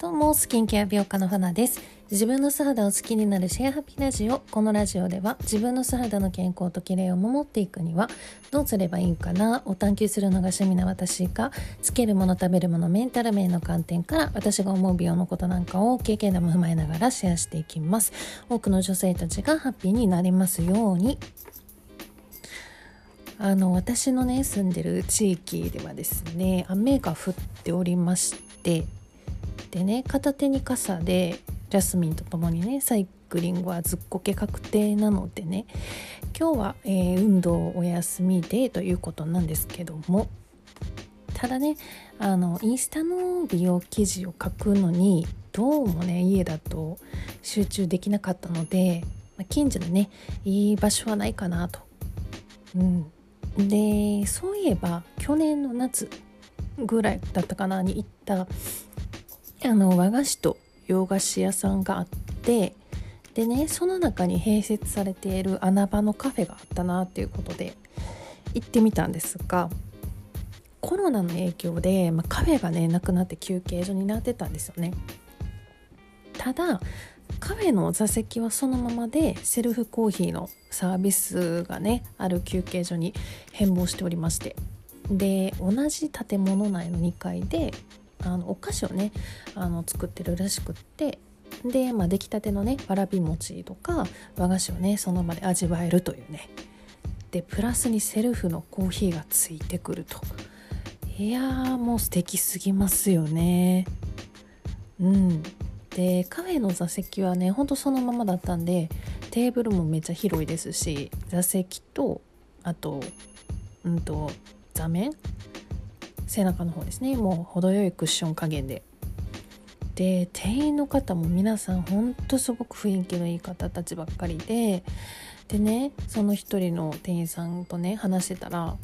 どうもスキンケア美容家の花です。自分の素肌を好きになるシェアハピラジオ。このラジオでは自分の素肌の健康と綺麗を守っていくにはどうすればいいかなを探求するのが趣味な私がつけるもの食べるものメンタル面の観点から私が思う美容のことなんかを経験談も踏まえながらシェアしていきます。多くの女性たちがハッピーになりますように。あの私のね住んでる地域ではですね雨が降っておりましてでね片手に傘でジャスミンとともにねサイクリングはずっこけ確定なのでね今日は、えー、運動お休みでということなんですけどもただねあのインスタの美容記事を書くのにどうもね家だと集中できなかったので、近所でねいい場所はないかなと。うん、でそういえば去年の夏ぐらいだったかなに行ったあの和菓子と洋菓子屋さんがあってでねその中に併設されている穴場のカフェがあったなっていうことで行ってみたんですがコロナの影響で、まあ、カフェがねなくなって休憩所になってたんですよね。ただカフェの座席はそのままでセルフコーヒーのサービスがねある休憩所に変貌しておりまして。で同じ建物内の2階であのお菓子をねあの作ってるらしくってで、まあ、出来たてのねわらび餅とか和菓子をねその場で味わえるというね。でプラスにセルフのコーヒーがついてくると。いやーもう素敵すぎますよね。うん。でカフェの座席はねほんとそのままだったんでテーブルもめっちゃ広いですし座席とあとうんと座面背中の方ですね。もう程よいクッション加減で。で店員の方も皆さんほんとすごく雰囲気のいい方たちばっかりで。でねその一人の店員さんとね話してたら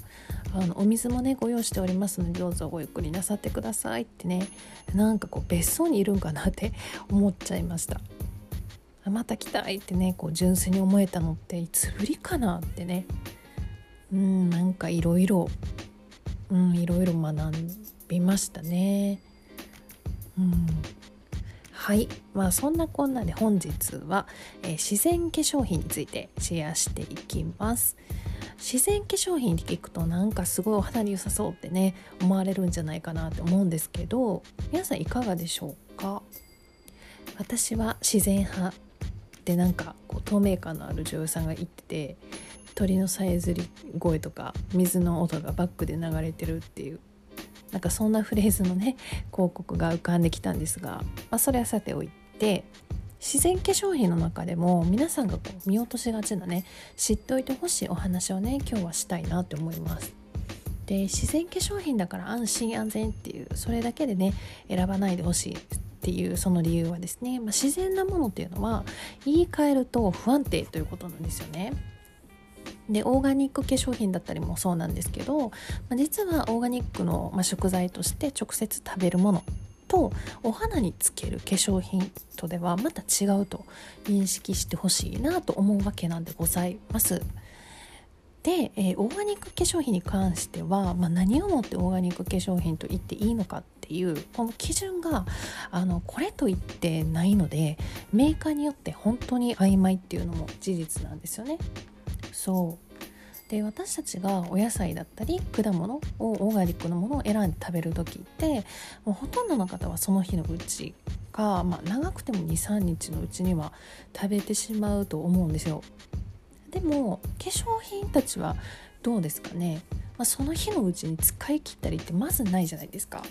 あのお水もねご用意しておりますのでどうぞごゆっくりなさってくださいってねなんかこう別荘にいるんかなって 思っちゃいました。また来たいってねこう純粋に思えたのっていつぶりかなってね。うんなんかいろいろうんいろいろ学びましたね。うん。はい。まあそんなこんなで本日は、えー、自然化粧品についてシェアしていきます。自然化粧品って聞くとなんかすごいお肌に良さそうってね思われるんじゃないかなって思うんですけど皆さんいかがでしょうか？私は自然派。でなんかこう透明感のある女優さんが言ってて鳥のさえずり声とか水の音がバックで流れてるっていうなんかそんなフレーズのね広告が浮かんできたんですが、まあ、それはさておいて自然化粧品の中でも皆さんがこう見落としがちなね知っておいてほしいお話をね今日はしたいなって思います。で自然化粧品だから安心安全っていうそれだけでね選ばないでほしいっていうその理由はですね、まあ、自然なものっていうのは言い換えると不安定ということなんですよね。でオーガニック化粧品だったりもそうなんですけど、まあ、実はオーガニックの、ま、食材として直接食べるものとお肌につける化粧品とではまた違うと認識してほしいなと思うわけなんでございます。で、えー、オーガニック化粧品に関しては、まあ、何をもってオーガニック化粧品と言っていいのかっていうこの基準があのこれと言ってないのでメーカーによって本当に曖昧っていうのも事実なんですよね。そうで私たちがお野菜だったり果物をオーガニックのものを選んで食べる時ってもうほとんどの方はその日のうちか、まあ、長くても23日のうちには食べてしまうと思うんですよ。でも化粧品たちはどうですかね、まあ、その日のうちに使い切ったりってまずないじゃないですか。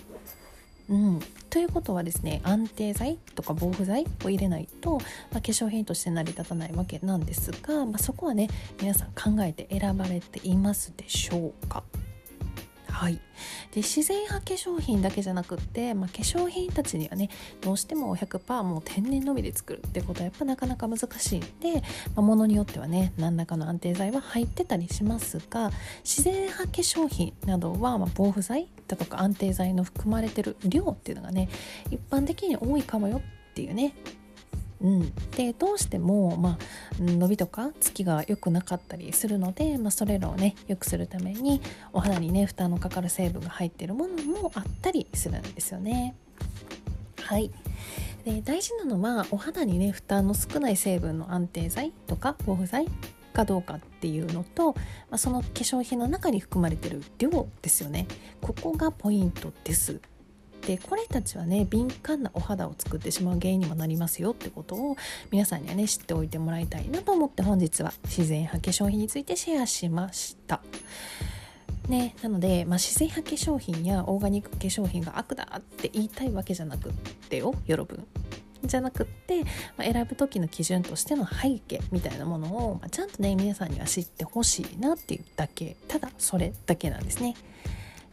うん、ということはですね安定剤とか防腐剤を入れないと、まあ、化粧品として成り立たないわけなんですが、まあ、そこはね皆さん考えて選ばれていますでしょうか？はい、で自然派化粧品だけじゃなくって、まあ、化粧品たちにはねどうしても100%もう天然のみで作るってことはやっぱなかなか難しいんで、まあ、ものによってはね何らかの安定剤は入ってたりしますが自然派化粧品などは、ま防腐剤だとか安定剤の含まれてる量っていうのがね一般的に多いかもよっていうねうん、でどうしても、まあ、伸びとかつきが良くなかったりするので、まあ、それらをね良くするためにお肌にね負担のかかる成分が入ってるものもあったりするんですよね。ははい。で大事なのはお肌にね負担の少ない成分の安定剤とか防腐剤かどうかっていうのと、まあ、その化粧品の中に含まれてる量ですよね。ここがポイントですでこれたちはね敏感なお肌を作ってしまう原因にもなりますよってことを皆さんにはね知っておいてもらいたいなと思って本日は自然派化粧品についてシェアしました。ね、なので、まあ、自然派化粧品やオーガニック化粧品が悪だって言いたいわけじゃなくってよよ分じゃなくって、まあ、選ぶ時の基準としての背景みたいなものを、まあ、ちゃんとね皆さんには知ってほしいなっていうだけただそれだけなんですね。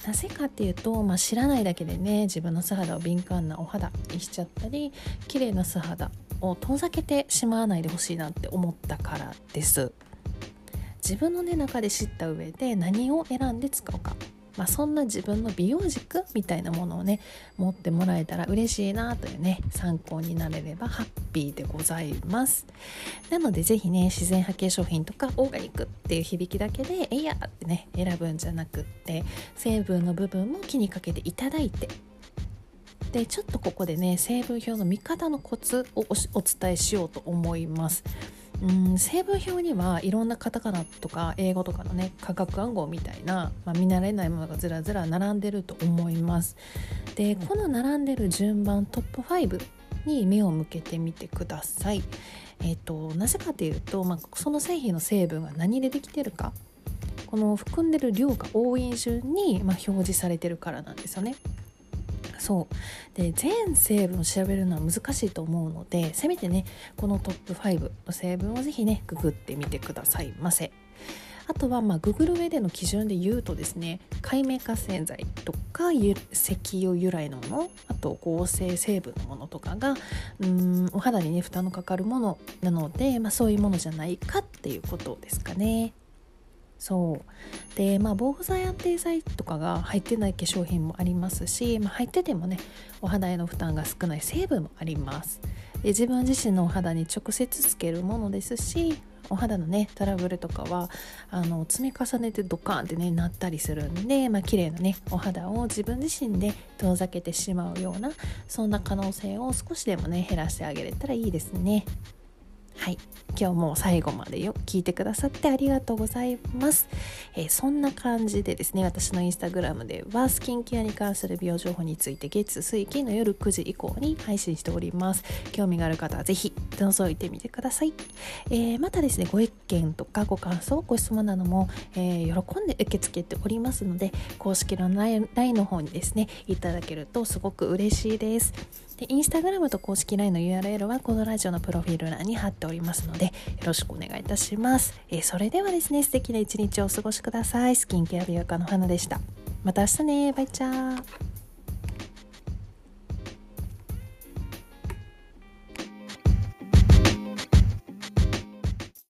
なぜかっていうと、まあ、知らないだけでね自分の素肌を敏感なお肌にしちゃったり綺麗な素肌を遠ざけてしまわないでほしいなって思ったからです。自分の、ね、中で知った上で何を選んで使うか、まあ、そんな自分の美容軸みたいなものをね持ってもらえたら嬉しいなというね参考になれればハッピーでございます。なので是非ね自然派化粧品とかオーガニックっていう響きだけでえいやってね選ぶんじゃなくって成分の部分も気にかけていただいてでちょっとここでね成分表の見方のコツをお伝えしようと思います。うん成分表にはいろんなカタカナとか英語とかのね化学暗号みたいな、まあ、見慣れないものがずらずら並んでると思います。でこの並んでる順番トップ5に目を向けてみてください。えっ、ー、となぜかというと、まあ、その製品の成分が何でできてるか。この含んでる量が多い順に、まあ、表示されてるからなんですよねそうで全成分を調べるのは難しいと思うのでせめてねこのトップ5の成分をぜひねググってみてくださいませ。あとはまあググる上での基準で言うとですね界面活性剤とか石油由来のものあと合成成分のものとかがうんお肌にね負担のかかるものなので、まあ、そういうものじゃないかっていうことですかね。そう。でまあ防腐剤安定剤とかが入ってない化粧品もありますし、まあ、入っててもねお肌への負担が少ない成分もあります。で自分自身のお肌に直接つけるものですしお肌のねトラブルとかはあの積み重ねてドカンってねなったりするんで、まあ綺麗なねお肌を自分自身で遠ざけてしまうようなそんな可能性を少しでもね減らしてあげれたらいいですね。はい。今日も最後までよ聞いてくださってありがとうございます、えー、そんな感じでですね私のインスタグラムではスキンケアに関する美容情報について月水金の夜9時以降に配信しております。興味がある方はぜひ覗いてみてください、えー、またですねご意見とかご感想ご質問なども、えー、喜んで受け付けておりますので公式の LINE の方にですねいただけるとすごく嬉しいです。でインスタグラムと公式 LINE の URL はこのラジオのプロフィール欄に貼っておりますのででよろしくお願いいたします、えー、それではですね素敵な一日をお過ごしください。スキンケア美容家の花でした。また明日ね。バイチャー。